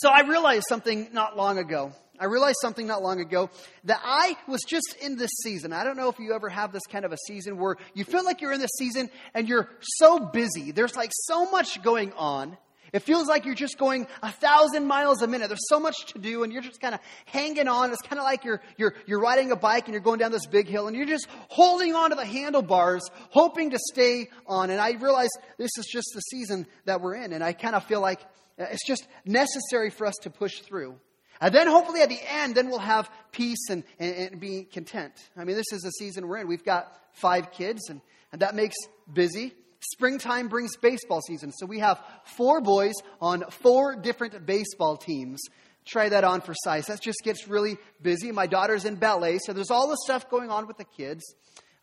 So I realized something not long ago. I realized something not long ago that I was just in this season. I don't know if you ever have this kind of a season where you feel like you're in this season and you're so busy. There's like so much going on. It feels like you're just going a thousand miles a minute. There's so much to do, and you're just kind of hanging on. It's kind of like you're, you're, you're riding a bike and you're going down this big hill, and you're just holding on to the handlebars, hoping to stay on. And I realize this is just the season that we're in, and I kind of feel like it's just necessary for us to push through. And then hopefully at the end, then we'll have peace and, and, and, be content. I mean, this is the season we're in. We've got five kids, and, and that makes busy. Springtime brings baseball season. So we have four boys on four different baseball teams. Try that on for size. That just gets really busy. My daughter's in ballet, so there's all this stuff going on with the kids.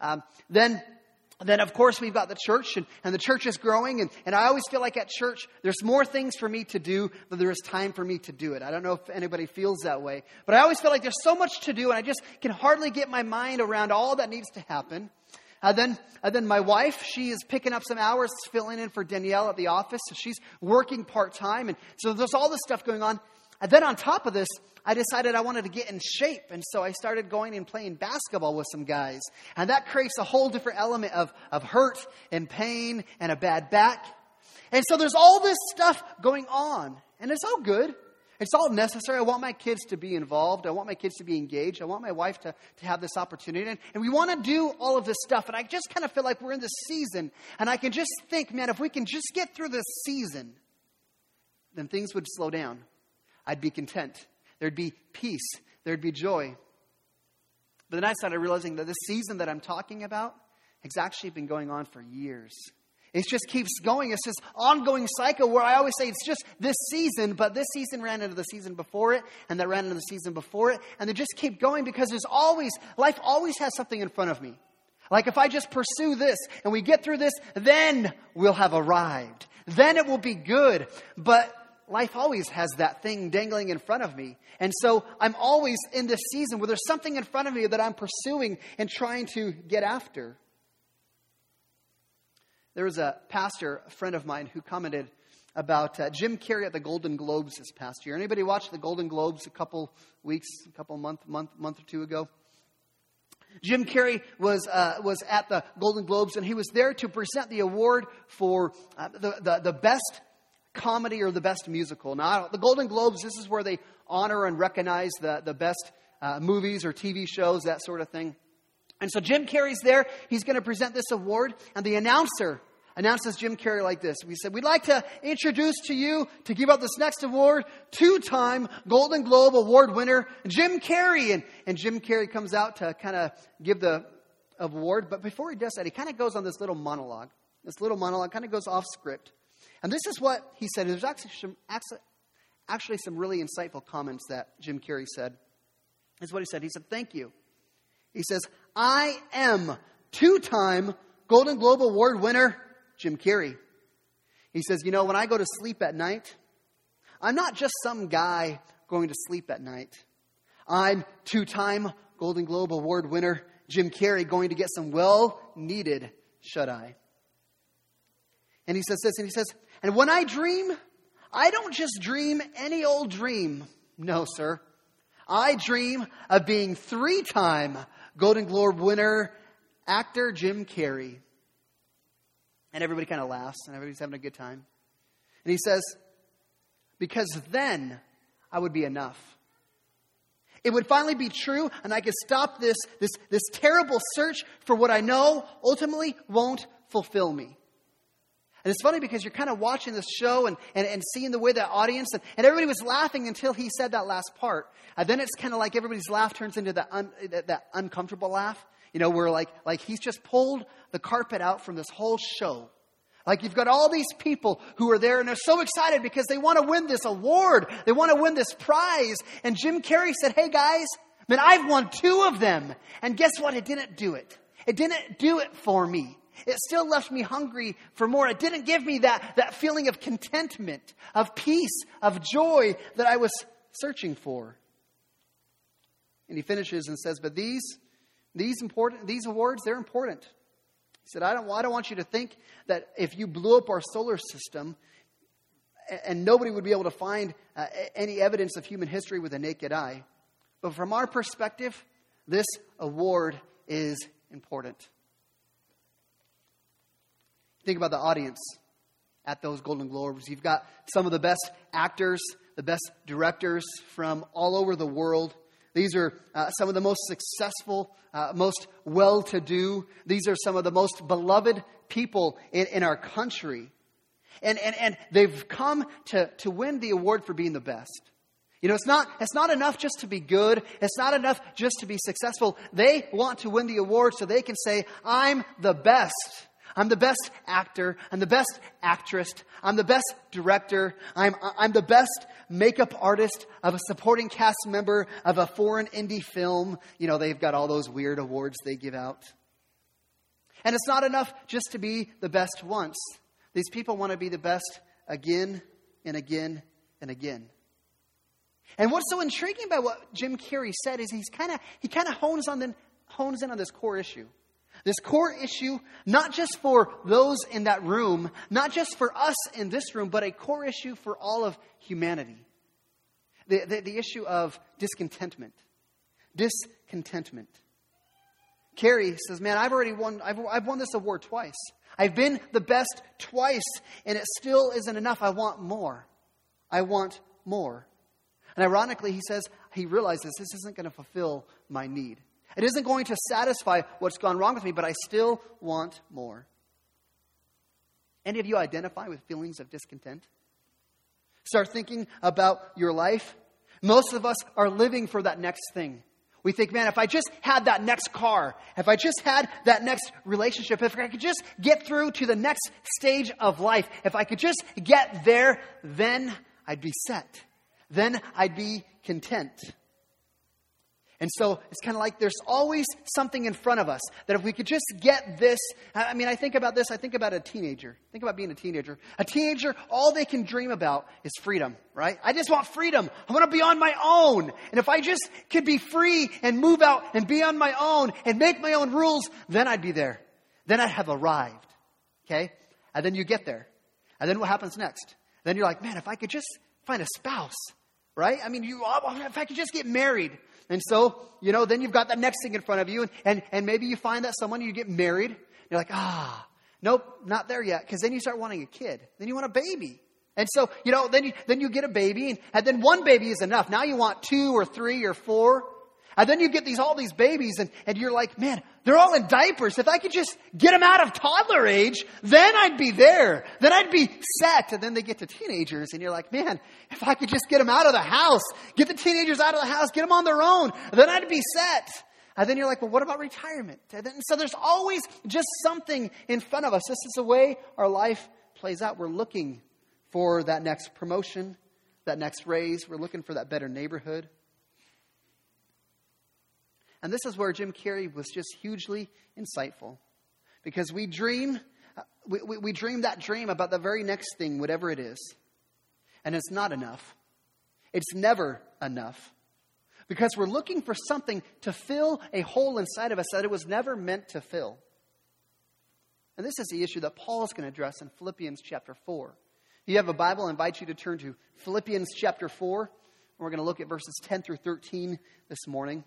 Um, then then of course we've got the church and, and the church is growing and, and i always feel like at church there's more things for me to do than there is time for me to do it i don't know if anybody feels that way but i always feel like there's so much to do and i just can hardly get my mind around all that needs to happen uh, then, uh, then my wife, she is picking up some hours, filling in for Danielle at the office. So she's working part time. And so there's all this stuff going on. And then on top of this, I decided I wanted to get in shape. And so I started going and playing basketball with some guys. And that creates a whole different element of, of hurt and pain and a bad back. And so there's all this stuff going on. And it's all good. It's all necessary. I want my kids to be involved. I want my kids to be engaged. I want my wife to, to have this opportunity. And, and we want to do all of this stuff. And I just kind of feel like we're in this season. And I can just think, man, if we can just get through this season, then things would slow down. I'd be content. There'd be peace. There'd be joy. But then I started realizing that this season that I'm talking about has actually been going on for years. It just keeps going. It's this ongoing cycle where I always say it's just this season, but this season ran into the season before it, and that ran into the season before it, and they just keep going because there's always, life always has something in front of me. Like if I just pursue this and we get through this, then we'll have arrived. Then it will be good. But life always has that thing dangling in front of me. And so I'm always in this season where there's something in front of me that I'm pursuing and trying to get after. There was a pastor, a friend of mine, who commented about uh, Jim Carrey at the Golden Globes this past year. Anybody watch the Golden Globes a couple weeks, a couple month, month, month or two ago? Jim Carrey was, uh, was at the Golden Globes, and he was there to present the award for uh, the, the, the best comedy or the best musical. Now, the Golden Globes, this is where they honor and recognize the, the best uh, movies or TV shows, that sort of thing. And so Jim Carrey's there. He's going to present this award. And the announcer announces Jim Carrey like this. We said, We'd like to introduce to you to give out this next award, two time Golden Globe Award winner, Jim Carrey. And, and Jim Carrey comes out to kind of give the award. But before he does that, he kind of goes on this little monologue. This little monologue kind of goes off script. And this is what he said. There's actually some, actually some really insightful comments that Jim Carrey said. This is what he said. He said, Thank you. He says, I am two time Golden Globe Award winner Jim Carrey. He says, You know, when I go to sleep at night, I'm not just some guy going to sleep at night. I'm two time Golden Globe Award winner Jim Carrey going to get some well needed shut eye. And he says this, and he says, And when I dream, I don't just dream any old dream. No, sir. I dream of being three time Golden Globe winner actor Jim Carrey. And everybody kind of laughs and everybody's having a good time. And he says, Because then I would be enough. It would finally be true, and I could stop this, this, this terrible search for what I know ultimately won't fulfill me. And it's funny because you're kind of watching this show and, and, and seeing the way the audience, and, and everybody was laughing until he said that last part. And then it's kind of like everybody's laugh turns into that, un, that, that uncomfortable laugh. You know, where like, like he's just pulled the carpet out from this whole show. Like you've got all these people who are there and they're so excited because they want to win this award. They want to win this prize. And Jim Carrey said, Hey guys, man, I've won two of them. And guess what? It didn't do it. It didn't do it for me. It still left me hungry for more. It didn't give me that, that feeling of contentment, of peace, of joy that I was searching for. And he finishes and says, But these, these important, these awards, they're important. He said, I don't, I don't want you to think that if you blew up our solar system and nobody would be able to find uh, any evidence of human history with a naked eye. But from our perspective, this award is important. Think about the audience at those Golden Globes. You've got some of the best actors, the best directors from all over the world. These are uh, some of the most successful, uh, most well to do. These are some of the most beloved people in, in our country. And, and, and they've come to, to win the award for being the best. You know, it's not, it's not enough just to be good. It's not enough just to be successful. They want to win the award so they can say, I'm the best. I'm the best actor. I'm the best actress. I'm the best director. I'm, I'm the best makeup artist of a supporting cast member of a foreign indie film. You know, they've got all those weird awards they give out. And it's not enough just to be the best once. These people want to be the best again and again and again. And what's so intriguing about what Jim Carrey said is he's kind of he kind of hones on the, hones in on this core issue. This core issue, not just for those in that room, not just for us in this room, but a core issue for all of humanity. The, the, the issue of discontentment. Discontentment. Carrey says, Man, I've already won, I've, I've won this award twice. I've been the best twice, and it still isn't enough. I want more. I want more. And ironically, he says he realizes this isn't going to fulfill my need. It isn't going to satisfy what's gone wrong with me, but I still want more. Any of you identify with feelings of discontent? Start thinking about your life. Most of us are living for that next thing. We think, man, if I just had that next car, if I just had that next relationship, if I could just get through to the next stage of life, if I could just get there, then I'd be set. Then I'd be content. And so it's kind of like there's always something in front of us that if we could just get this. I mean, I think about this, I think about a teenager. Think about being a teenager. A teenager, all they can dream about is freedom, right? I just want freedom. I want to be on my own. And if I just could be free and move out and be on my own and make my own rules, then I'd be there. Then I'd have arrived. Okay? And then you get there. And then what happens next? Then you're like, man, if I could just find a spouse, right? I mean, you, if I could just get married. And so, you know, then you've got that next thing in front of you, and, and, and maybe you find that someone, you get married. You're like, ah, nope, not there yet. Because then you start wanting a kid. Then you want a baby. And so, you know, then you, then you get a baby, and, and then one baby is enough. Now you want two or three or four. And then you get these all these babies, and, and you're like, man, they're all in diapers. If I could just get them out of toddler age, then I'd be there. Then I'd be set. And then they get to teenagers, and you're like, man, if I could just get them out of the house, get the teenagers out of the house, get them on their own, then I'd be set. And then you're like, well, what about retirement? And so there's always just something in front of us. This is the way our life plays out. We're looking for that next promotion, that next raise. We're looking for that better neighborhood. And this is where Jim Carrey was just hugely insightful. Because we dream, uh, we, we, we dream that dream about the very next thing, whatever it is. And it's not enough. It's never enough. Because we're looking for something to fill a hole inside of us that it was never meant to fill. And this is the issue that Paul is going to address in Philippians chapter 4. If you have a Bible, I invite you to turn to Philippians chapter 4. And We're going to look at verses 10 through 13 this morning.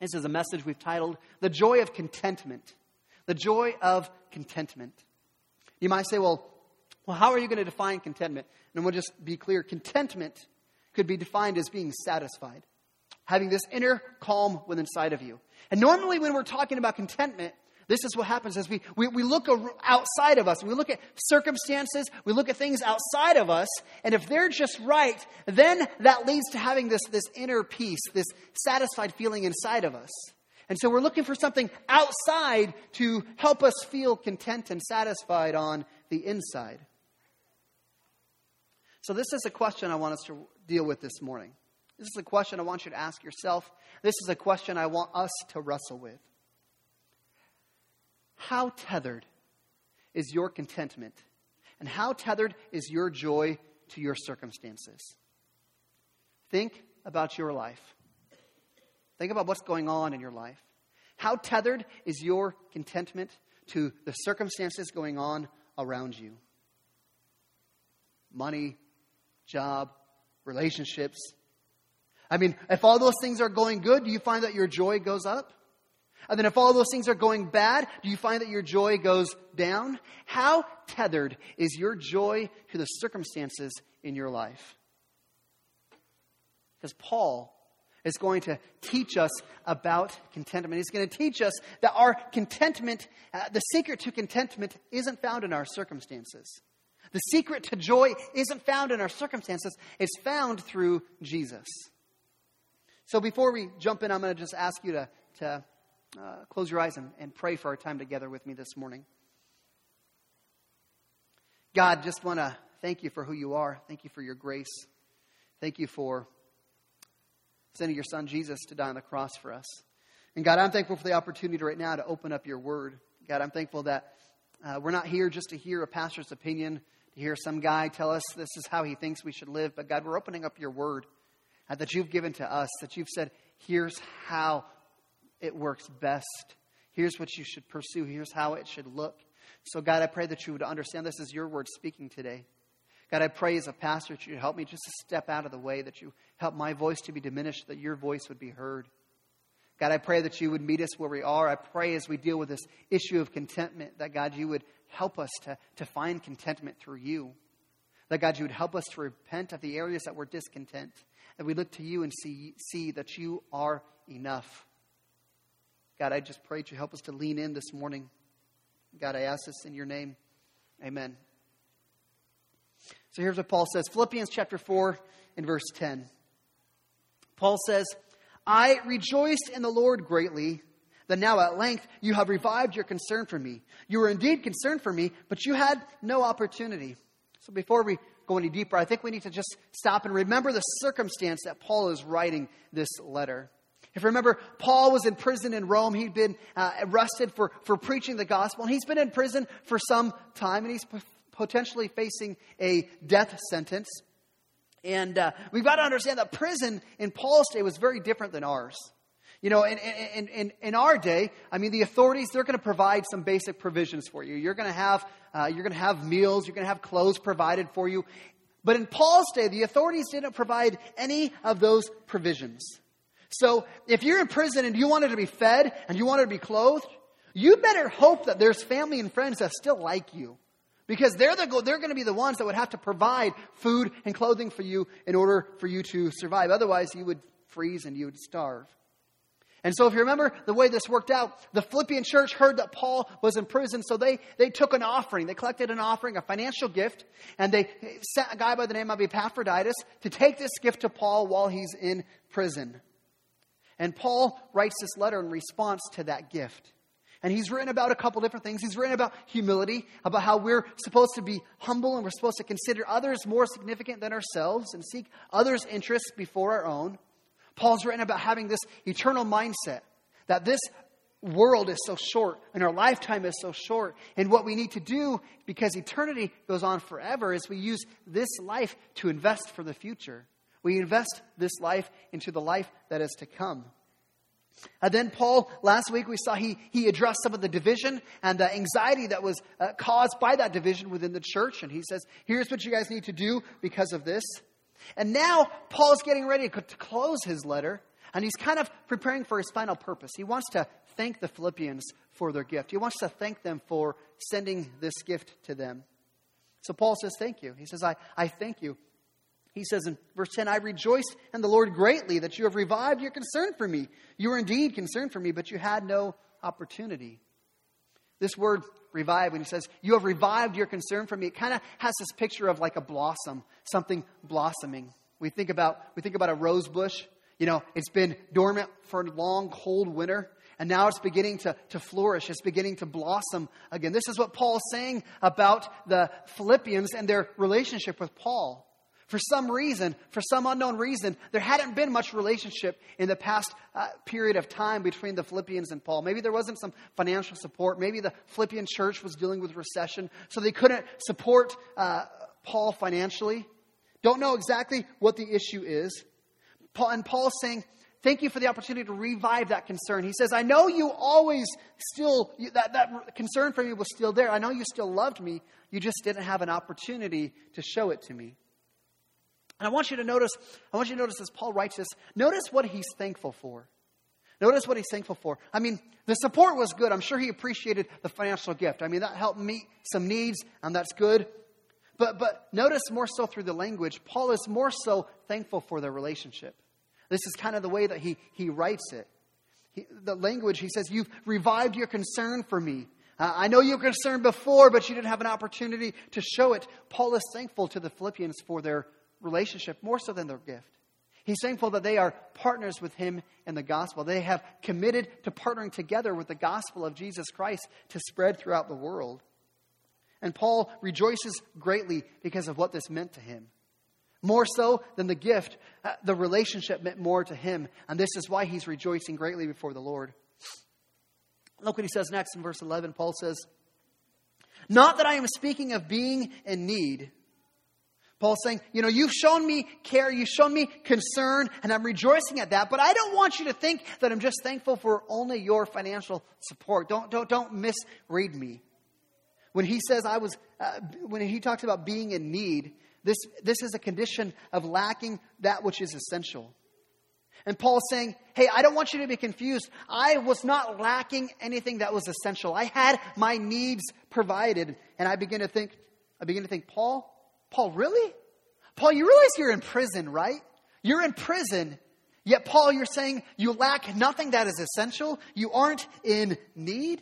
This is a message we've titled The Joy of Contentment. The Joy of Contentment. You might say, well, well, how are you going to define contentment? And we'll just be clear contentment could be defined as being satisfied, having this inner calm within inside of you. And normally, when we're talking about contentment, this is what happens as we, we, we look outside of us. We look at circumstances. We look at things outside of us. And if they're just right, then that leads to having this, this inner peace, this satisfied feeling inside of us. And so we're looking for something outside to help us feel content and satisfied on the inside. So, this is a question I want us to deal with this morning. This is a question I want you to ask yourself. This is a question I want us to wrestle with. How tethered is your contentment? And how tethered is your joy to your circumstances? Think about your life. Think about what's going on in your life. How tethered is your contentment to the circumstances going on around you? Money, job, relationships. I mean, if all those things are going good, do you find that your joy goes up? And then if all those things are going bad, do you find that your joy goes down? How tethered is your joy to the circumstances in your life? Because Paul is going to teach us about contentment. He's going to teach us that our contentment, uh, the secret to contentment, isn't found in our circumstances. The secret to joy isn't found in our circumstances, it's found through Jesus. So before we jump in, I'm going to just ask you to, to uh, close your eyes and, and pray for our time together with me this morning. God, just want to thank you for who you are. Thank you for your grace. Thank you for sending your son Jesus to die on the cross for us. And God, I'm thankful for the opportunity right now to open up your word. God, I'm thankful that uh, we're not here just to hear a pastor's opinion, to hear some guy tell us this is how he thinks we should live, but God, we're opening up your word uh, that you've given to us, that you've said, here's how it works best. Here's what you should pursue. Here's how it should look. So, God, I pray that you would understand this is your word speaking today. God, I pray as a pastor that you help me just to step out of the way, that you help my voice to be diminished, that your voice would be heard. God, I pray that you would meet us where we are. I pray as we deal with this issue of contentment, that God, you would help us to, to find contentment through you. That God, you would help us to repent of the areas that we're discontent. That we look to you and see, see that you are enough. God, I just pray that you help us to lean in this morning. God, I ask this in your name. Amen. So here's what Paul says Philippians chapter 4 and verse 10. Paul says, I rejoiced in the Lord greatly that now at length you have revived your concern for me. You were indeed concerned for me, but you had no opportunity. So before we go any deeper, I think we need to just stop and remember the circumstance that Paul is writing this letter. If you remember, Paul was in prison in Rome. He'd been uh, arrested for, for preaching the gospel, and he's been in prison for some time, and he's potentially facing a death sentence. And uh, we've got to understand that prison in Paul's day was very different than ours. You know, in, in, in, in our day, I mean, the authorities, they're going to provide some basic provisions for you. You're going to have, uh, you're going to have meals, you're going to have clothes provided for you. But in Paul's day, the authorities didn't provide any of those provisions. So if you're in prison and you wanted to be fed and you wanted to be clothed, you better hope that there's family and friends that still like you. Because they're, the, they're going to be the ones that would have to provide food and clothing for you in order for you to survive. Otherwise, you would freeze and you would starve. And so, if you remember the way this worked out, the Philippian church heard that Paul was in prison, so they, they took an offering. They collected an offering, a financial gift, and they sent a guy by the name of Epaphroditus to take this gift to Paul while he's in prison. And Paul writes this letter in response to that gift. And he's written about a couple different things. He's written about humility, about how we're supposed to be humble and we're supposed to consider others more significant than ourselves and seek others' interests before our own. Paul's written about having this eternal mindset that this world is so short and our lifetime is so short. And what we need to do, because eternity goes on forever, is we use this life to invest for the future. We invest this life into the life that is to come. And then Paul, last week we saw he, he addressed some of the division and the anxiety that was uh, caused by that division within the church. And he says, here's what you guys need to do because of this. And now Paul's getting ready to close his letter. And he's kind of preparing for his final purpose. He wants to thank the Philippians for their gift. He wants to thank them for sending this gift to them. So Paul says, Thank you. He says, I, I thank you he says in verse 10, I rejoiced in the Lord greatly that you have revived your concern for me. You were indeed concerned for me, but you had no opportunity. This word revive, when he says, You have revived your concern for me, it kind of has this picture of like a blossom, something blossoming. We think about, we think about a rose bush. You know, it's been dormant for a long, cold winter, and now it's beginning to, to flourish. It's beginning to blossom again. This is what Paul's saying about the Philippians and their relationship with Paul. For some reason, for some unknown reason, there hadn't been much relationship in the past uh, period of time between the Philippians and Paul. Maybe there wasn't some financial support. Maybe the Philippian church was dealing with recession, so they couldn't support uh, Paul financially. Don't know exactly what the issue is. Paul, and Paul's saying, Thank you for the opportunity to revive that concern. He says, I know you always still, that, that concern for me was still there. I know you still loved me. You just didn't have an opportunity to show it to me. And I want you to notice, I want you to notice as Paul writes this, notice what he's thankful for. Notice what he's thankful for. I mean, the support was good. I'm sure he appreciated the financial gift. I mean, that helped meet some needs, and that's good. But, but notice more so through the language, Paul is more so thankful for their relationship. This is kind of the way that he, he writes it. He, the language, he says, You've revived your concern for me. Uh, I know you were concerned before, but you didn't have an opportunity to show it. Paul is thankful to the Philippians for their relationship more so than their gift. He's thankful that they are partners with him in the gospel. They have committed to partnering together with the gospel of Jesus Christ to spread throughout the world. And Paul rejoices greatly because of what this meant to him. More so than the gift, uh, the relationship meant more to him. And this is why he's rejoicing greatly before the Lord. Look what he says next in verse 11. Paul says, Not that I am speaking of being in need Paul's saying, you know, you've shown me care, you've shown me concern, and I'm rejoicing at that, but I don't want you to think that I'm just thankful for only your financial support. Don't, don't, don't misread me. When he says I was, uh, when he talks about being in need, this, this is a condition of lacking that which is essential. And Paul's saying, hey, I don't want you to be confused. I was not lacking anything that was essential. I had my needs provided. And I begin to think, I begin to think, Paul, Paul, really? Paul, you realize you're in prison, right? You're in prison. Yet, Paul, you're saying you lack nothing that is essential. You aren't in need.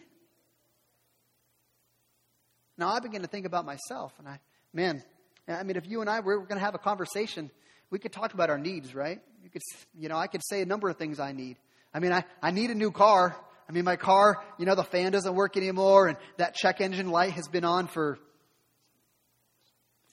Now, I begin to think about myself, and I, man, I mean, if you and I were, were going to have a conversation, we could talk about our needs, right? You could, you know, I could say a number of things I need. I mean, I, I need a new car. I mean, my car, you know, the fan doesn't work anymore, and that check engine light has been on for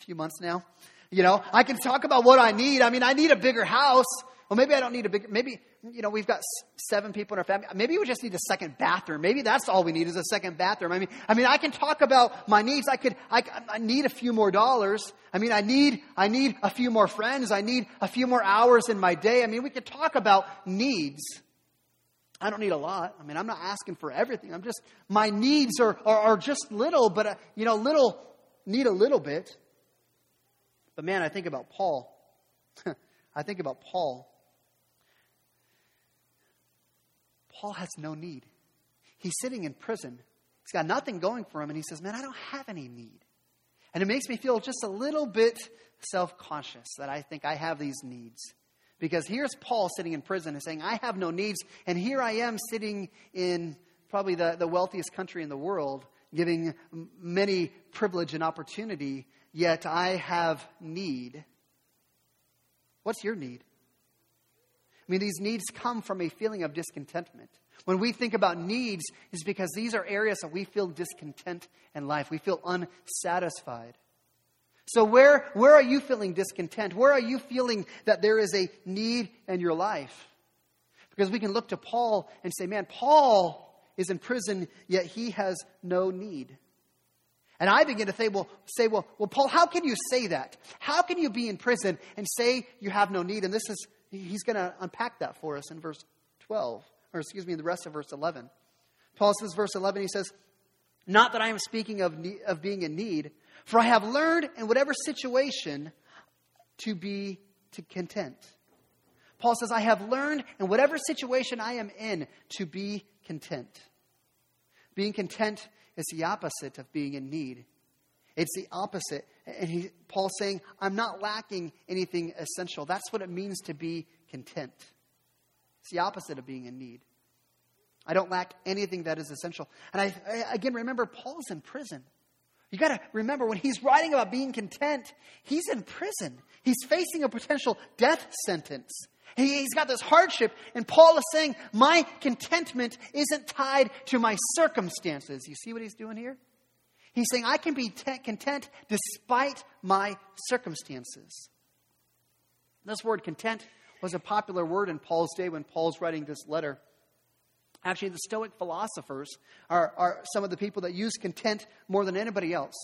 few months now. You know, I can talk about what I need. I mean, I need a bigger house. Well, maybe I don't need a bigger, maybe, you know, we've got seven people in our family. Maybe we just need a second bathroom. Maybe that's all we need is a second bathroom. I mean, I mean, I can talk about my needs. I could, I, I need a few more dollars. I mean, I need, I need a few more friends. I need a few more hours in my day. I mean, we could talk about needs. I don't need a lot. I mean, I'm not asking for everything. I'm just, my needs are, are, are just little, but, uh, you know, little, need a little bit. But man, I think about Paul. I think about Paul. Paul has no need. He's sitting in prison. He's got nothing going for him, and he says, Man, I don't have any need. And it makes me feel just a little bit self conscious that I think I have these needs. Because here's Paul sitting in prison and saying, I have no needs. And here I am sitting in probably the, the wealthiest country in the world, giving many privilege and opportunity yet I have need. What's your need? I mean, these needs come from a feeling of discontentment. When we think about needs, it's because these are areas that we feel discontent in life. We feel unsatisfied. So, where, where are you feeling discontent? Where are you feeling that there is a need in your life? Because we can look to Paul and say, man, Paul is in prison, yet he has no need. And I begin to say, well, say, well, well, Paul, how can you say that? How can you be in prison and say you have no need? And this is, he's going to unpack that for us in verse 12, or excuse me, the rest of verse 11. Paul says, verse 11, he says, Not that I am speaking of, of being in need, for I have learned in whatever situation to be to content. Paul says, I have learned in whatever situation I am in to be content. Being content is the opposite of being in need. It's the opposite. And he, Paul's saying, I'm not lacking anything essential. That's what it means to be content. It's the opposite of being in need. I don't lack anything that is essential. And I, I again remember Paul's in prison. You got to remember when he's writing about being content, he's in prison. He's facing a potential death sentence. He's got this hardship, and Paul is saying, My contentment isn't tied to my circumstances. You see what he's doing here? He's saying, I can be t- content despite my circumstances. This word content was a popular word in Paul's day when Paul's writing this letter. Actually, the Stoic philosophers are, are some of the people that use content more than anybody else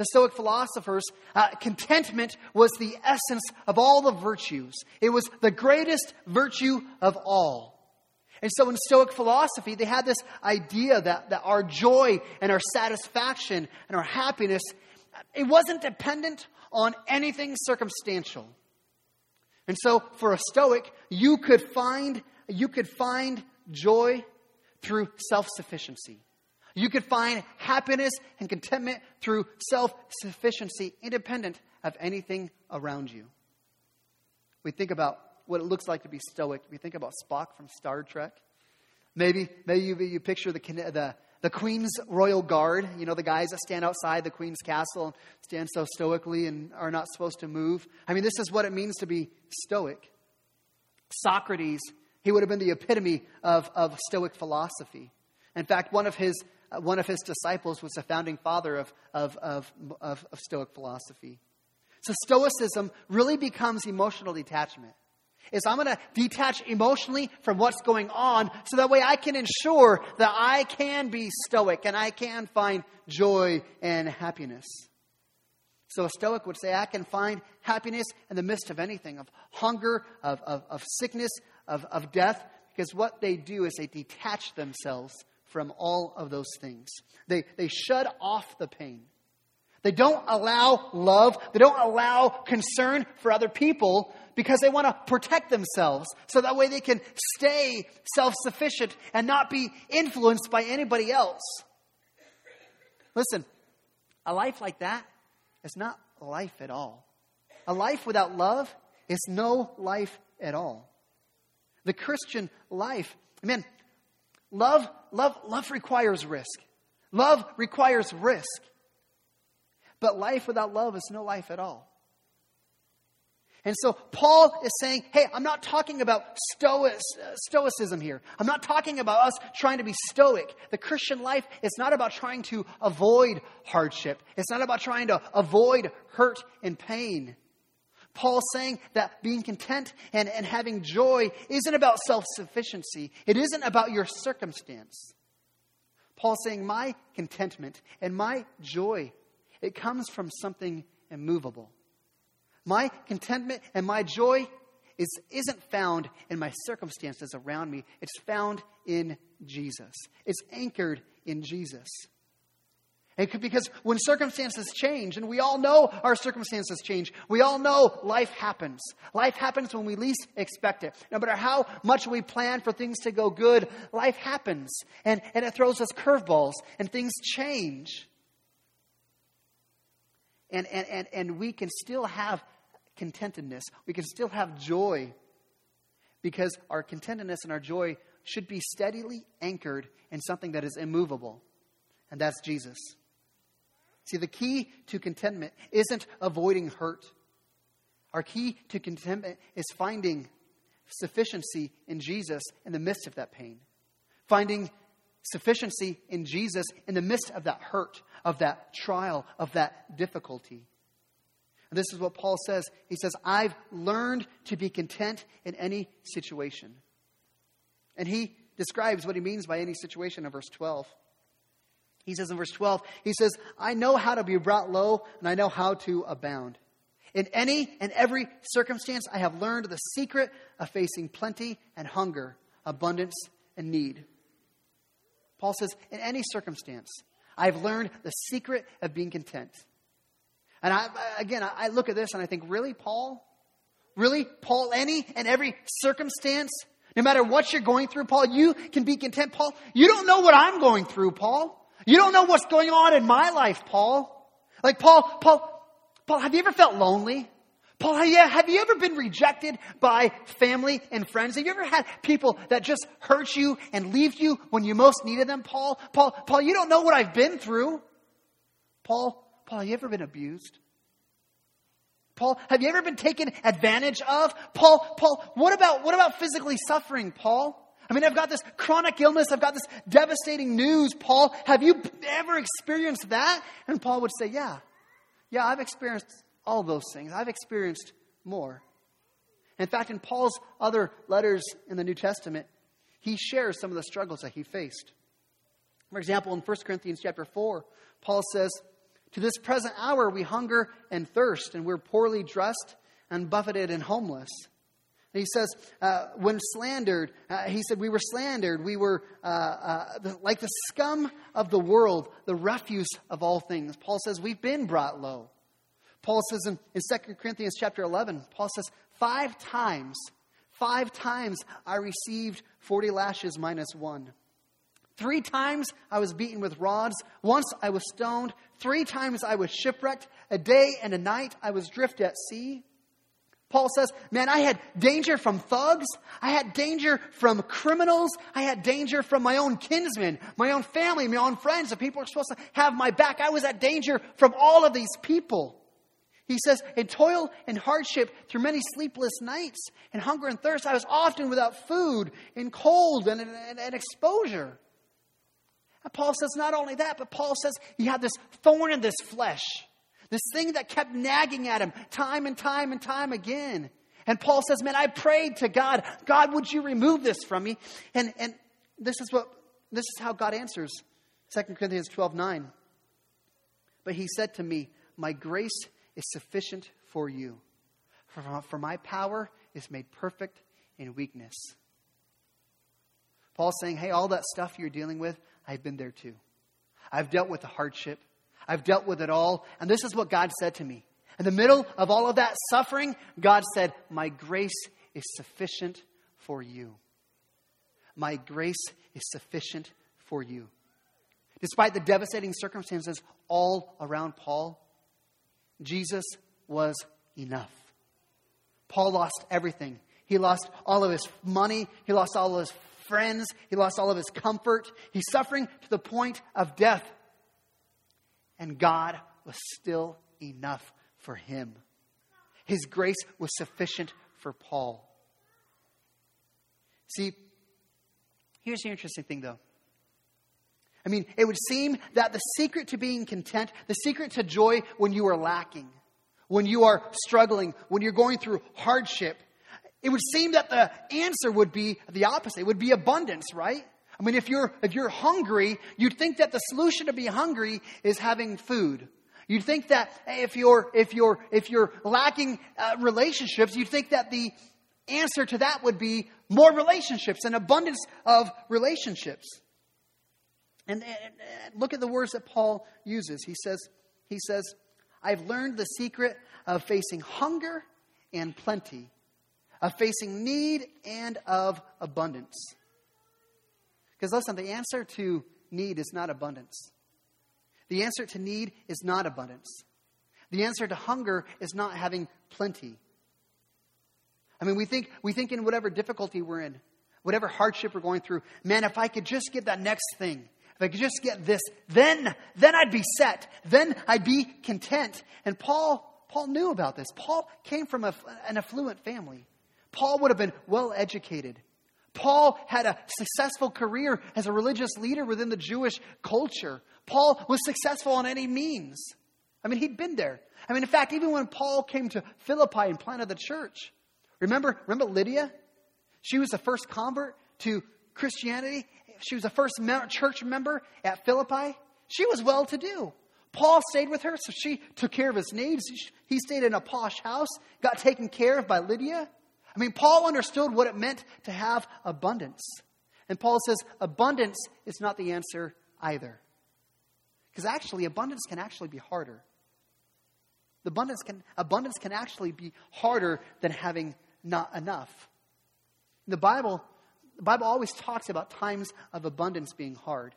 the Stoic philosophers, uh, contentment was the essence of all the virtues. It was the greatest virtue of all. And so in Stoic philosophy, they had this idea that, that our joy and our satisfaction and our happiness, it wasn't dependent on anything circumstantial. And so for a Stoic, you could find, you could find joy through self sufficiency. You could find happiness and contentment through self sufficiency, independent of anything around you. We think about what it looks like to be stoic. We think about Spock from Star Trek. Maybe, maybe you, you picture the, the, the Queen's Royal Guard, you know, the guys that stand outside the Queen's castle and stand so stoically and are not supposed to move. I mean, this is what it means to be stoic. Socrates, he would have been the epitome of, of Stoic philosophy. In fact, one of his, Uh, one of his disciples was the founding father of, of, of, of, of Stoic philosophy. So, Stoicism really becomes emotional detachment is I'm going to detach emotionally from what's going on so that way I can ensure that I can be stoic and I can find joy and happiness. So a stoic would say, I can find happiness in the midst of anything, of hunger, of, of, of sickness, of, of death, because what they do is they detach themselves from all of those things. They, they shut off the pain. They don't allow love. They don't allow concern for other people because they want to protect themselves so that way they can stay self sufficient and not be influenced by anybody else. Listen, a life like that is not life at all. A life without love is no life at all. The Christian life, man, love, love, love requires risk. Love requires risk. But life without love is no life at all. And so Paul is saying, hey, I'm not talking about stoic, stoicism here. I'm not talking about us trying to be stoic. The Christian life is not about trying to avoid hardship. It's not about trying to avoid hurt and pain. Paul's saying that being content and, and having joy isn't about self sufficiency, it isn't about your circumstance. Paul's saying, my contentment and my joy it comes from something immovable. My contentment and my joy is, isn't found in my circumstances around me, it's found in Jesus. It's anchored in Jesus. Because when circumstances change, and we all know our circumstances change, we all know life happens. Life happens when we least expect it. No matter how much we plan for things to go good, life happens. And, and it throws us curveballs, and things change and, and, and, and we can still have contentedness. We can still have joy because our contentedness and our joy should be steadily anchored in something that is immovable, and that's Jesus. See, the key to contentment isn't avoiding hurt. Our key to contentment is finding sufficiency in Jesus in the midst of that pain, finding sufficiency in Jesus in the midst of that hurt, of that trial, of that difficulty. And this is what Paul says. He says, I've learned to be content in any situation. And he describes what he means by any situation in verse 12. He says in verse 12, he says, I know how to be brought low and I know how to abound. In any and every circumstance, I have learned the secret of facing plenty and hunger, abundance and need. Paul says, in any circumstance, I've learned the secret of being content. And I, again, I look at this and I think, really, Paul? Really? Paul, any and every circumstance? No matter what you're going through, Paul, you can be content. Paul, you don't know what I'm going through, Paul. You don't know what's going on in my life, Paul. Like, Paul, Paul, Paul, have you ever felt lonely? Paul, have you ever been rejected by family and friends? Have you ever had people that just hurt you and leave you when you most needed them? Paul, Paul, Paul, you don't know what I've been through. Paul, Paul, have you ever been abused? Paul, have you ever been taken advantage of? Paul, Paul, what about, what about physically suffering, Paul? I mean, I've got this chronic illness. I've got this devastating news. Paul, have you ever experienced that? And Paul would say, yeah. Yeah, I've experienced all those things. I've experienced more. In fact, in Paul's other letters in the New Testament, he shares some of the struggles that he faced. For example, in 1 Corinthians chapter 4, Paul says, To this present hour we hunger and thirst, and we're poorly dressed and buffeted and homeless. He says, uh, when slandered, uh, he said, we were slandered. We were uh, uh the, like the scum of the world, the refuse of all things. Paul says, we've been brought low. Paul says in, in 2 Corinthians chapter 11, Paul says, Five times, five times I received 40 lashes minus one. Three times I was beaten with rods. Once I was stoned. Three times I was shipwrecked. A day and a night I was drift at sea. Paul says, Man, I had danger from thugs. I had danger from criminals. I had danger from my own kinsmen, my own family, my own friends. The people are supposed to have my back. I was at danger from all of these people. He says, In toil and hardship through many sleepless nights, and hunger and thirst, I was often without food, in cold and, and, and exposure. And Paul says not only that, but Paul says he had this thorn in this flesh, this thing that kept nagging at him time and time and time again. And Paul says, Man, I prayed to God, God, would you remove this from me? And, and this is what this is how God answers 2 Corinthians 12 9. But he said to me, My grace is sufficient for you, for, for my power is made perfect in weakness. Paul's saying, Hey, all that stuff you're dealing with, I've been there too. I've dealt with the hardship. I've dealt with it all. And this is what God said to me. In the middle of all of that suffering, God said, My grace is sufficient for you. My grace is sufficient for you. Despite the devastating circumstances all around Paul, Jesus was enough. Paul lost everything. He lost all of his money, he lost all of his friends. He lost all of his comfort. He's suffering to the point of death. And God was still enough for him. His grace was sufficient for Paul. See, here's the interesting thing though. I mean, it would seem that the secret to being content, the secret to joy when you are lacking, when you are struggling, when you're going through hardship, it would seem that the answer would be the opposite. It would be abundance, right? I mean, if you're, if you're hungry, you'd think that the solution to be hungry is having food. You'd think that if you're, if you're, if you're lacking uh, relationships, you'd think that the answer to that would be more relationships and abundance of relationships. And, and, and look at the words that Paul uses. He says, he says, I've learned the secret of facing hunger and plenty of facing need and of abundance. Because listen, the answer to need is not abundance. The answer to need is not abundance. The answer to hunger is not having plenty. I mean, we think, we think in whatever difficulty we're in, whatever hardship we're going through, man, if I could just get that next thing, if I could just get this, then, then I'd be set. Then I'd be content. And Paul, Paul knew about this. Paul came from a, an affluent family. Paul would have been well educated. Paul had a successful career as a religious leader within the Jewish culture. Paul was successful on any means. I mean, he'd been there. I mean, in fact, even when Paul came to Philippi and planted the church, remember, remember Lydia? She was the first convert to Christianity. She was the first church member at Philippi. She was well to do. Paul stayed with her, so she took care of his needs. He stayed in a posh house, got taken care of by Lydia. I mean, Paul understood what it meant to have abundance. And Paul says abundance is not the answer either. Because actually, abundance can actually be harder. Abundance can, abundance can actually be harder than having not enough. The Bible, the Bible always talks about times of abundance being hard.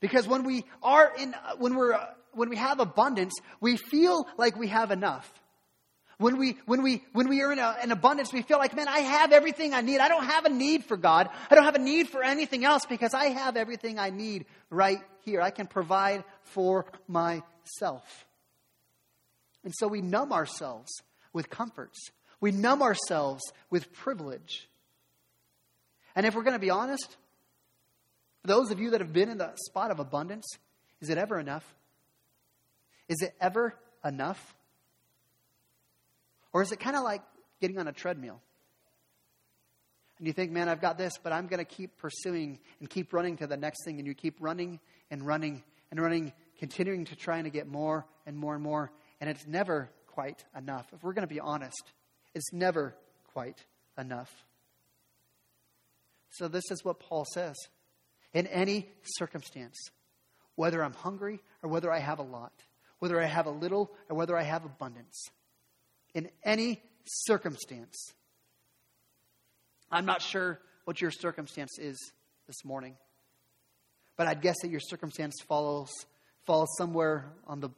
Because when we are in, when we're, when we have abundance, we feel like we have enough. When we, when we, when we are in, a, in abundance, we feel like, man, I have everything I need. I don't have a need for God. I don't have a need for anything else because I have everything I need right here. I can provide for myself. And so we numb ourselves with comforts. We numb ourselves with privilege. And if we're going to be honest, those of you that have been in the spot of abundance, is it ever enough? Is it ever enough? Or is it kind of like getting on a treadmill? And you think, man, I've got this, but I'm going to keep pursuing and keep running to the next thing. And you keep running and running and running, continuing to try and get more and more and more. And it's never quite enough. If we're going to be honest, it's never quite enough. So, this is what Paul says. In any circumstance, whether I'm hungry or whether I have a lot, whether I have a little or whether I have abundance, in any circumstance. I'm not sure what your circumstance is this morning, but I'd guess that your circumstance follows, falls somewhere on the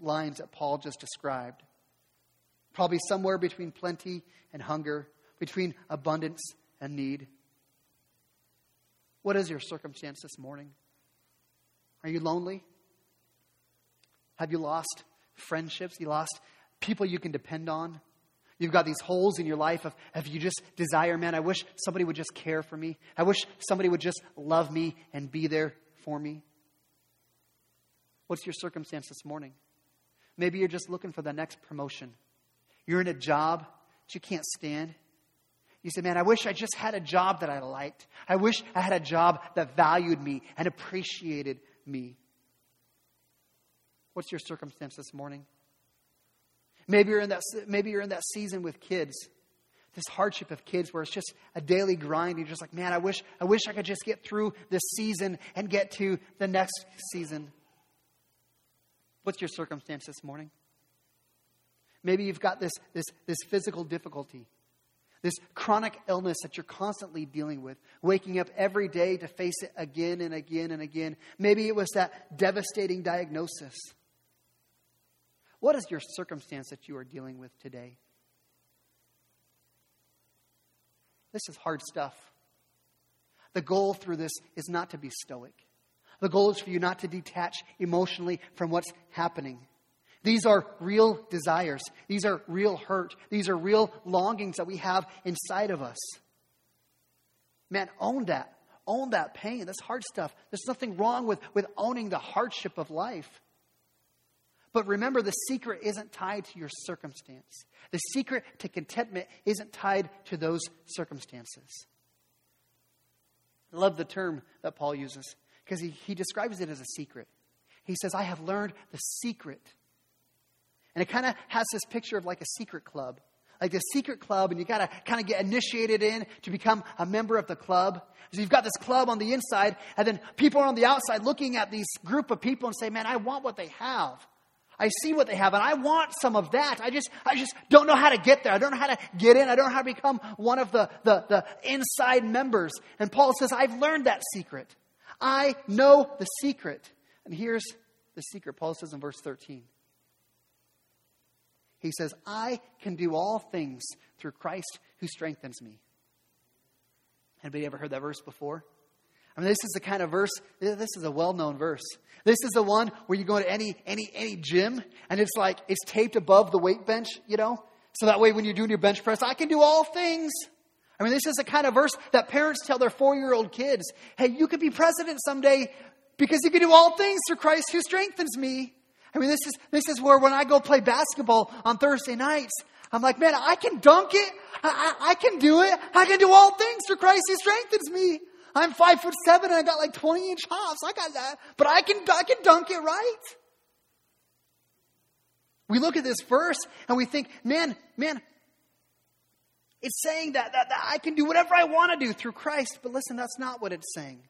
lines that Paul just described. Probably somewhere between plenty and hunger, between abundance and need. What is your circumstance this morning? Are you lonely? Have you lost friendships? You lost people you can depend on? You've got these holes in your life of, of you just desire, man, I wish somebody would just care for me. I wish somebody would just love me and be there for me. What's your circumstance this morning? Maybe you're just looking for the next promotion. You're in a job that you can't stand. You say, man, I wish I just had a job that I liked. I wish I had a job that valued me and appreciated me. What's your circumstance this morning? Maybe you're in that, maybe you're in that season with kids, this hardship of kids where it's just a daily grind. You're just like, man, I wish, I wish I could just get through this season and get to the next season. What's your circumstance this morning? Maybe you've got this, this, this physical difficulty, this chronic illness that you're constantly dealing with, waking up every day to face it again and again and again. Maybe it was that devastating diagnosis. What is your circumstance that you are dealing with today? This is hard stuff. The goal through this is not to be stoic. The goal is for you not to detach emotionally from what's happening. These are real desires. These are real hurt. These are real longings that we have inside of us. Man, own that. Own that pain. That's hard stuff. There's nothing wrong with, with owning the hardship of life. But remember, the secret isn't tied to your circumstance. The secret to contentment isn't tied to those circumstances. I love the term that Paul uses because he, he describes it as a secret. He says, I have learned the secret. And it kind of has this picture of like a secret club, like a secret club, and you got to kind of get initiated in to become a member of the club. So you've got this club on the inside, and then people are on the outside looking at these group of people and say, Man, I want what they have. I see what they have and I want some of that. I just, I just don't know how to get there. I don't know how to get in. I don't know how to become one of the, the, the inside members. And Paul says, I've learned that secret. I know the secret. And here's the secret. Paul says in verse 13. He says, I can do all things through Christ who strengthens me. Anybody ever heard that verse before? I mean, this is the kind of verse, this is a well known verse. This is the one where you go to any, any, any gym and it's like, it's taped above the weight bench, you know? So that way when you're doing your bench press, I can do all things. I mean, this is the kind of verse that parents tell their four year old kids hey, you could be president someday because you can do all things through Christ who strengthens me. I mean, this is, this is where when I go play basketball on Thursday nights, I'm like, man, I can dunk it. I, I, I can do it. I can do all things through Christ who strengthens me. I'm five foot seven and I got like 20 inch hops. I got that. But I can, I can dunk it right. We look at this verse and we think, man, man, it's saying that, that, that I can do whatever I want to do through Christ. But listen, that's not what it's saying.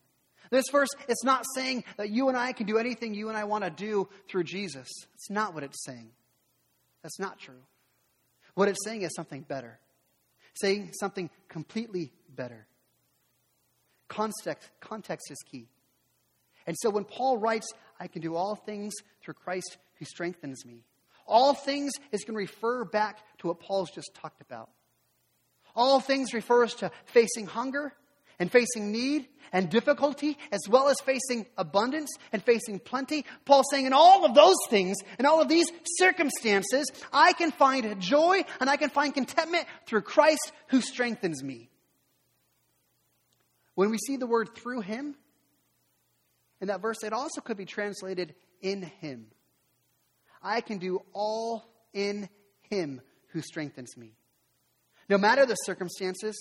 This verse, it's not saying that you and I can do anything you and I want to do through Jesus. It's not what it's saying. That's not true. What it's saying is something better, saying something completely better. Context, context is key. And so when Paul writes, I can do all things through Christ who strengthens me, all things is going to refer back to what Paul's just talked about. All things refers to facing hunger and facing need and difficulty, as well as facing abundance and facing plenty. Paul's saying, in all of those things, in all of these circumstances, I can find joy and I can find contentment through Christ who strengthens me. When we see the word through him, in that verse, it also could be translated in him. I can do all in him who strengthens me. No matter the circumstances,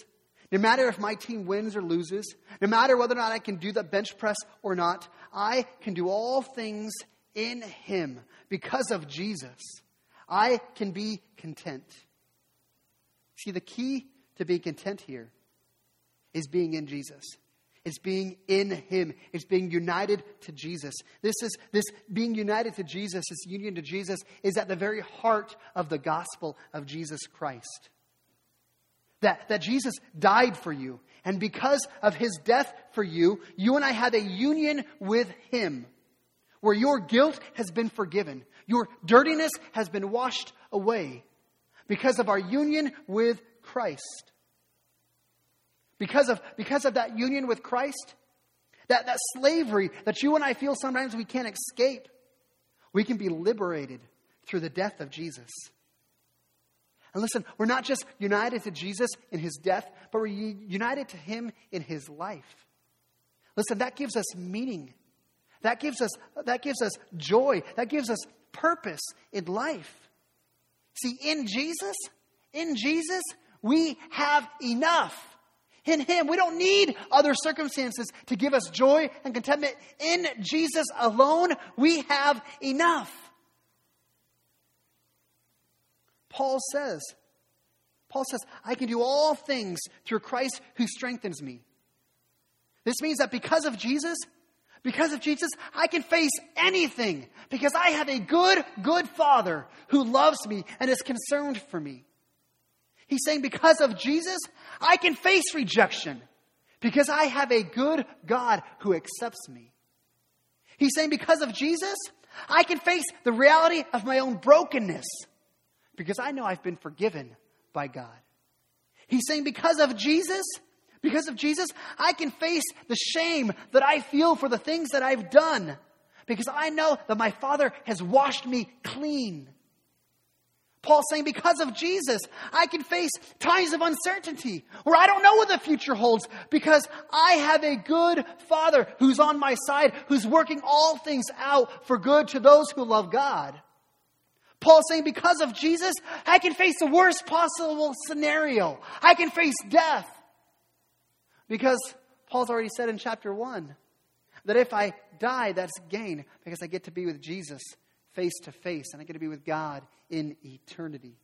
no matter if my team wins or loses, no matter whether or not I can do the bench press or not, I can do all things in him because of Jesus. I can be content. See, the key to being content here is being in Jesus. It's being in Him. It's being united to Jesus. This is this being united to Jesus, this union to Jesus, is at the very heart of the gospel of Jesus Christ. That, that Jesus died for you. And because of his death for you, you and I have a union with him where your guilt has been forgiven, your dirtiness has been washed away because of our union with Christ. Because of, because of that union with Christ, that, that slavery that you and I feel sometimes we can't escape, we can be liberated through the death of Jesus. And listen, we're not just united to Jesus in his death, but we're united to him in his life. Listen, that gives us meaning. That gives us, that gives us joy. That gives us purpose in life. See, in Jesus, in Jesus, we have enough. In Him, we don't need other circumstances to give us joy and contentment. In Jesus alone, we have enough. Paul says, Paul says, I can do all things through Christ who strengthens me. This means that because of Jesus, because of Jesus, I can face anything because I have a good, good Father who loves me and is concerned for me. He's saying, because of Jesus, I can face rejection because I have a good God who accepts me. He's saying, because of Jesus, I can face the reality of my own brokenness because I know I've been forgiven by God. He's saying, because of Jesus, because of Jesus, I can face the shame that I feel for the things that I've done because I know that my Father has washed me clean. Paul saying, because of Jesus, I can face times of uncertainty where I don't know what the future holds because I have a good Father who's on my side, who's working all things out for good to those who love God. Paul saying, because of Jesus, I can face the worst possible scenario. I can face death. Because Paul's already said in chapter 1 that if I die, that's gain because I get to be with Jesus face to face and I get to be with God in eternity.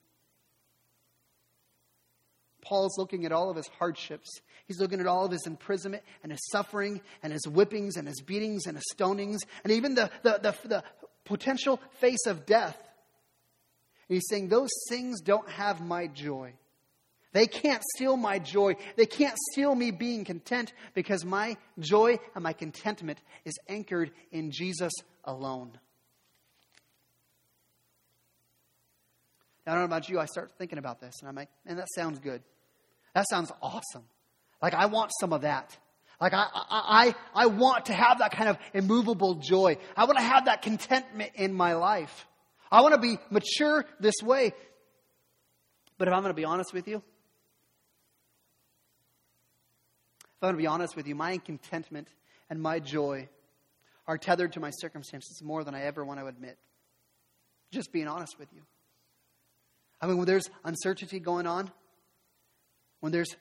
Paul's looking at all of his hardships. He's looking at all of his imprisonment and his suffering and his whippings and his beatings and his stonings and even the, the, the, the potential face of death. And he's saying, Those things don't have my joy. They can't steal my joy. They can't steal me being content because my joy and my contentment is anchored in Jesus alone. I don't know about you, I start thinking about this and I'm like, man, that sounds good. That sounds awesome. Like, I want some of that. Like, I, I, I want to have that kind of immovable joy. I want to have that contentment in my life. I want to be mature this way. But if I'm going to be honest with you, If I'm going to be honest with you, my contentment and my joy are tethered to my circumstances more than I ever want to admit. Just being honest with you. I mean, when there's uncertainty going on, when there's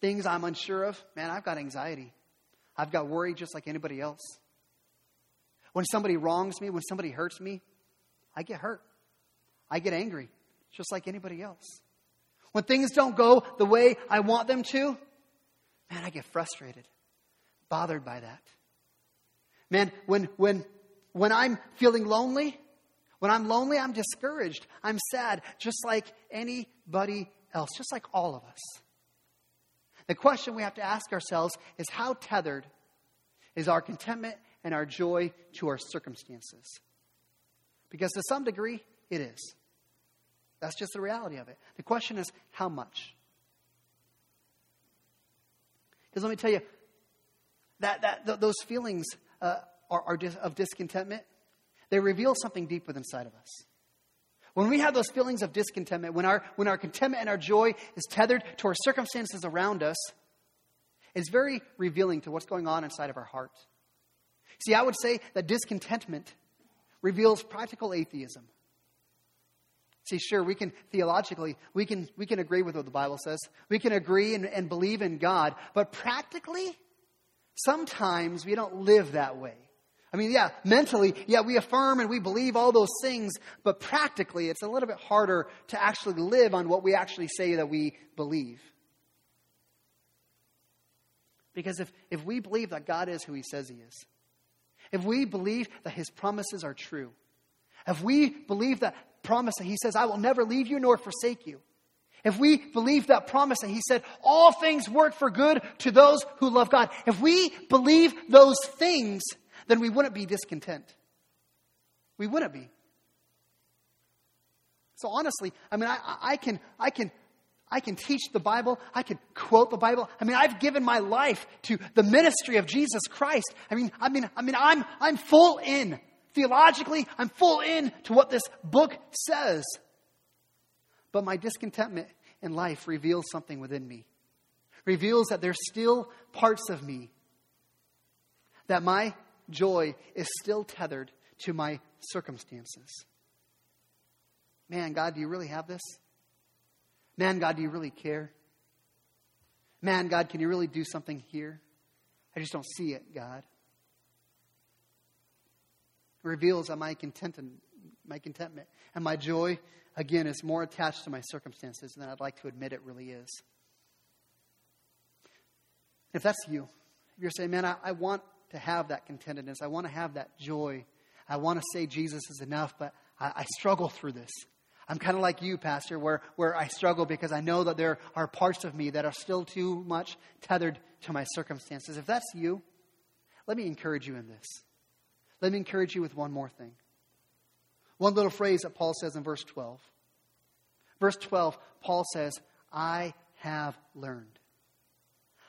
things I'm unsure of, man, I've got anxiety. I've got worry just like anybody else. When somebody wrongs me, when somebody hurts me, I get hurt. I get angry, just like anybody else. When things don't go the way I want them to, Man, I get frustrated, bothered by that. Man, when, when, when I'm feeling lonely, when I'm lonely, I'm discouraged. I'm sad, just like anybody else, just like all of us. The question we have to ask ourselves is how tethered is our contentment and our joy to our circumstances? Because to some degree, it is. That's just the reality of it. The question is how much? Because let me tell you, that, that, th- those feelings uh, are, are dis- of discontentment, they reveal something deep within inside of us. When we have those feelings of discontentment, when our, when our contentment and our joy is tethered to our circumstances around us, it's very revealing to what's going on inside of our heart. See, I would say that discontentment reveals practical atheism. See, sure, we can theologically, we can, we can agree with what the Bible says. We can agree and, and believe in God. But practically, sometimes we don't live that way. I mean, yeah, mentally, yeah, we affirm and we believe all those things, but practically, it's a little bit harder to actually live on what we actually say that we believe. Because if, if we believe that God is who he says he is, if we believe that his promises are true, if we believe that promise that he says, I will never leave you nor forsake you, if we believe that promise that he said, all things work for good to those who love God, if we believe those things, then we wouldn't be discontent. We wouldn't be. So honestly, I mean, I, I, can, I can I can teach the Bible. I can quote the Bible. I mean, I've given my life to the ministry of Jesus Christ. I mean, I mean, I mean, I'm, I'm full in. Theologically, I'm full in to what this book says. But my discontentment in life reveals something within me. Reveals that there's still parts of me that my joy is still tethered to my circumstances. Man, God, do you really have this? Man, God, do you really care? Man, God, can you really do something here? I just don't see it, God. It reveals that my contentment, my contentment and my joy, again, is more attached to my circumstances than I'd like to admit it really is. If that's you, if you're saying, man, I, I want to have that contentedness, I want to have that joy, I want to say Jesus is enough, but I, I struggle through this. I'm kind of like you, Pastor, where, where I struggle because I know that there are parts of me that are still too much tethered to my circumstances. If that's you, let me encourage you in this. Let me encourage you with one more thing. One little phrase that Paul says in verse 12. Verse 12, Paul says, I have learned.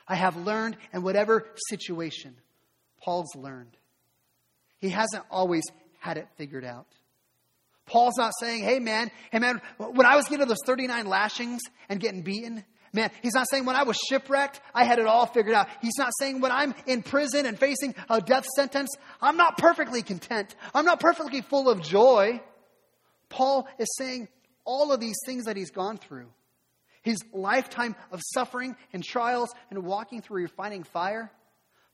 I have learned in whatever situation, Paul's learned. He hasn't always had it figured out. Paul's not saying, hey man, hey man, when I was getting those 39 lashings and getting beaten, man, he's not saying when I was shipwrecked, I had it all figured out. He's not saying when I'm in prison and facing a death sentence, I'm not perfectly content. I'm not perfectly full of joy. Paul is saying all of these things that he's gone through, his lifetime of suffering and trials and walking through refining fire,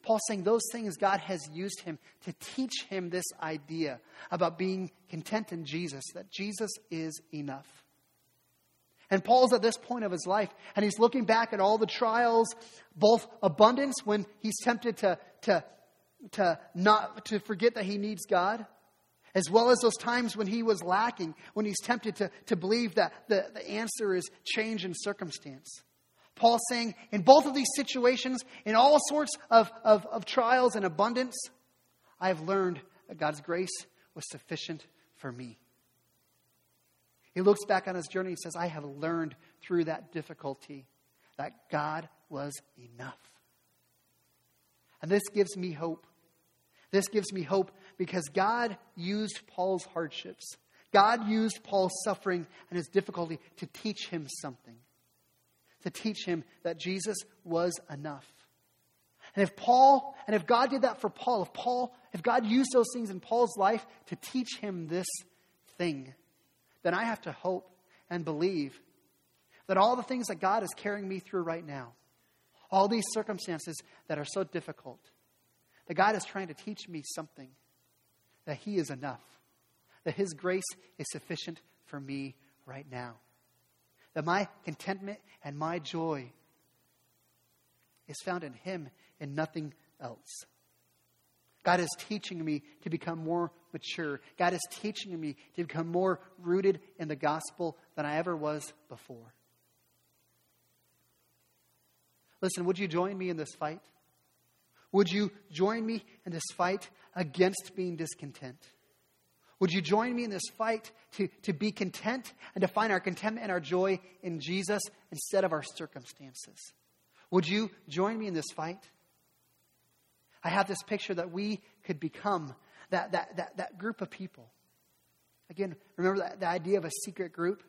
Paul's saying those things God has used him to teach him this idea about being content in Jesus, that Jesus is enough. And Paul's at this point of his life, and he's looking back at all the trials, both abundance when he's tempted to, to, to not to forget that he needs God, as well as those times when he was lacking, when he's tempted to, to believe that the, the answer is change in circumstance. Paul's saying, in both of these situations, in all sorts of, of, of trials and abundance, I have learned that God's grace was sufficient for me. He looks back on his journey and says, I have learned through that difficulty that God was enough. And this gives me hope. This gives me hope because God used Paul's hardships. God used Paul's suffering and his difficulty to teach him something to teach him that Jesus was enough. And if Paul, and if God did that for Paul, if Paul, if God used those things in Paul's life to teach him this thing, then I have to hope and believe that all the things that God is carrying me through right now, all these circumstances that are so difficult, that God is trying to teach me something, that He is enough, that His grace is sufficient for me right now that my contentment and my joy is found in Him and nothing else. God is teaching me to become more mature. God is teaching me to become more rooted in the gospel than I ever was before. Listen, would you join me in this fight? Would you join me in this fight against being discontent? Would you join me in this fight to, to be content and to find our contentment and our joy in Jesus instead of our circumstances? Would you join me in this fight? I have this picture that we could become that, that, that, that group of people. Again, remember that, the idea of a secret group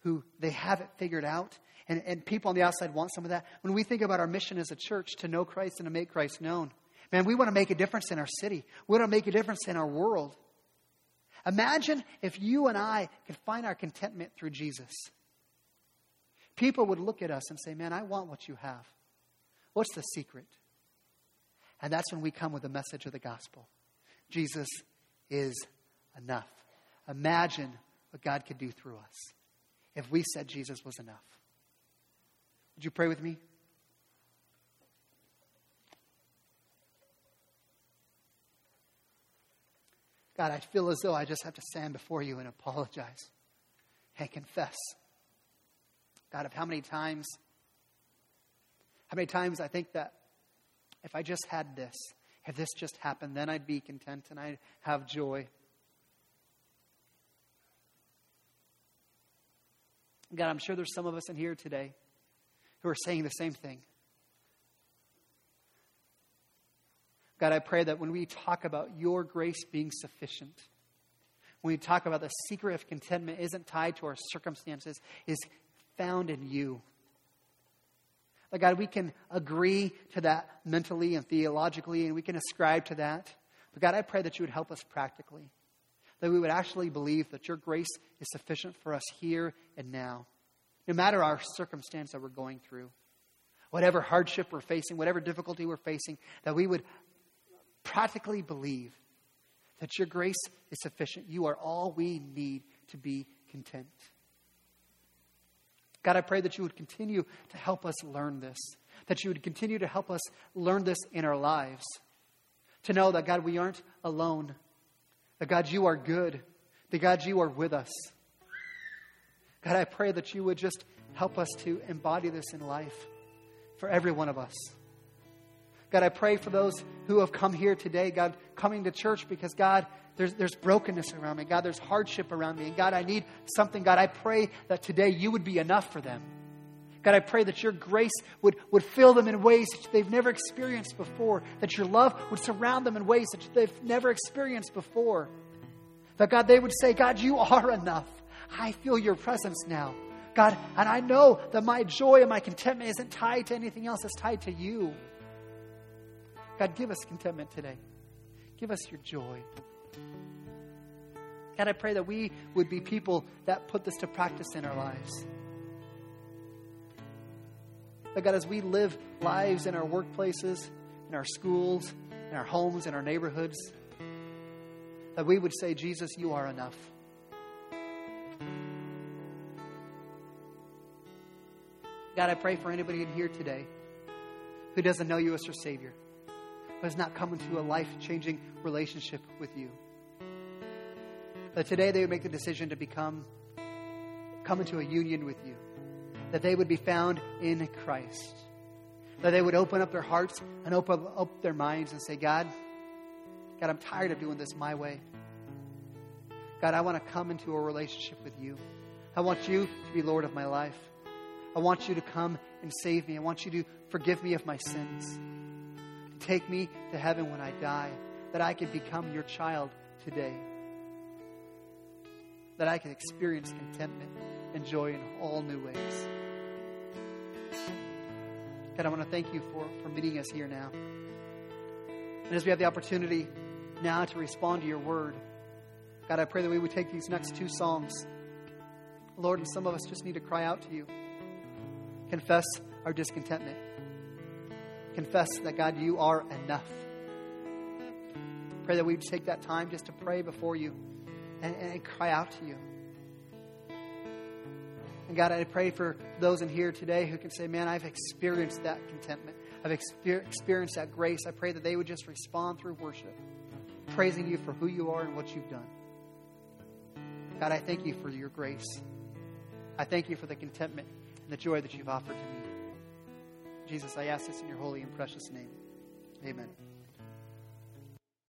who they have it figured out, and, and people on the outside want some of that. When we think about our mission as a church to know Christ and to make Christ known, man, we want to make a difference in our city. We want to make a difference in our world. Imagine if you and I could find our contentment through Jesus. People would look at us and say, Man, I want what you have. What's the secret? And that's when we come with the message of the gospel Jesus is enough. Imagine what God could do through us if we said Jesus was enough. Would you pray with me? God, I feel as though I just have to stand before you and apologize and confess. God, of how many times, how many times I think that if I just had this, if this just happened, then I'd be content and I'd have joy. God, I'm sure there's some of us in here today who are saying the same thing. God, I pray that when we talk about your grace being sufficient, when we talk about the secret of contentment isn't tied to our circumstances, is found in you. That God, we can agree to that mentally and theologically, and we can ascribe to that. But God, I pray that you would help us practically. That we would actually believe that your grace is sufficient for us here and now, no matter our circumstance that we're going through. Whatever hardship we're facing, whatever difficulty we're facing, that we would practically believe that your grace is sufficient. You are all we need to be content. God, I pray that you would continue to help us learn this, that you would continue to help us learn this in our lives. To know that, God, we aren't alone, that, God, you are good, that, God, you are with us. God, I pray that you would just help us to embody this in life for every one of us. God, I pray for those who have come here today, God, coming to church because, God, there's, there's brokenness around me. God, there's hardship around me. And God, I need something. God, I pray that today you would be enough for them. God, I pray that your grace would, would fill them in ways that they've never experienced before, that your love would surround them in ways that they've never experienced before. That, God, they would say, God, you are enough. I feel your presence now. God, and I know that my joy and my contentment isn't tied to anything else, it's tied to you. God, give us contentment today. Give us your joy. God, I pray that we would be people that put this to practice in our lives. That God, as we live lives in our workplaces, in our schools, in our homes, in our neighborhoods, that we would say, Jesus, you are enough. God, I pray for anybody in here today who doesn't know you as their Savior but has not come into a life changing relationship with you. That today they would make the decision to become, come into a union with you. That they would be found in Christ. That they would open up their hearts and open up their minds and say, God, God, I'm tired of doing this my way. God, I want to come into a relationship with you. I want you to be Lord of my life. I want you to come and save me. I want you to forgive me of my sins. Take me to heaven when I die, that I can become your child today, that I can experience contentment and joy in all new ways. God, I want to thank you for, for meeting us here now. And as we have the opportunity now to respond to your word, God, I pray that we would take these next two songs. Lord, and some of us just need to cry out to you, confess our discontentment confess that, God, you are enough. Pray that we take that time just to pray before you and, and cry out to you. And God, I pray for those in here today who can say, Man, I've experienced that contentment. I've exper- experienced that grace. I pray that they would just respond through worship, praising you for who you are and what you've done. God, I thank you for your grace. I thank you for the contentment and the joy that you've offered to me. Jesus, I ask this in your holy and precious name. Amen.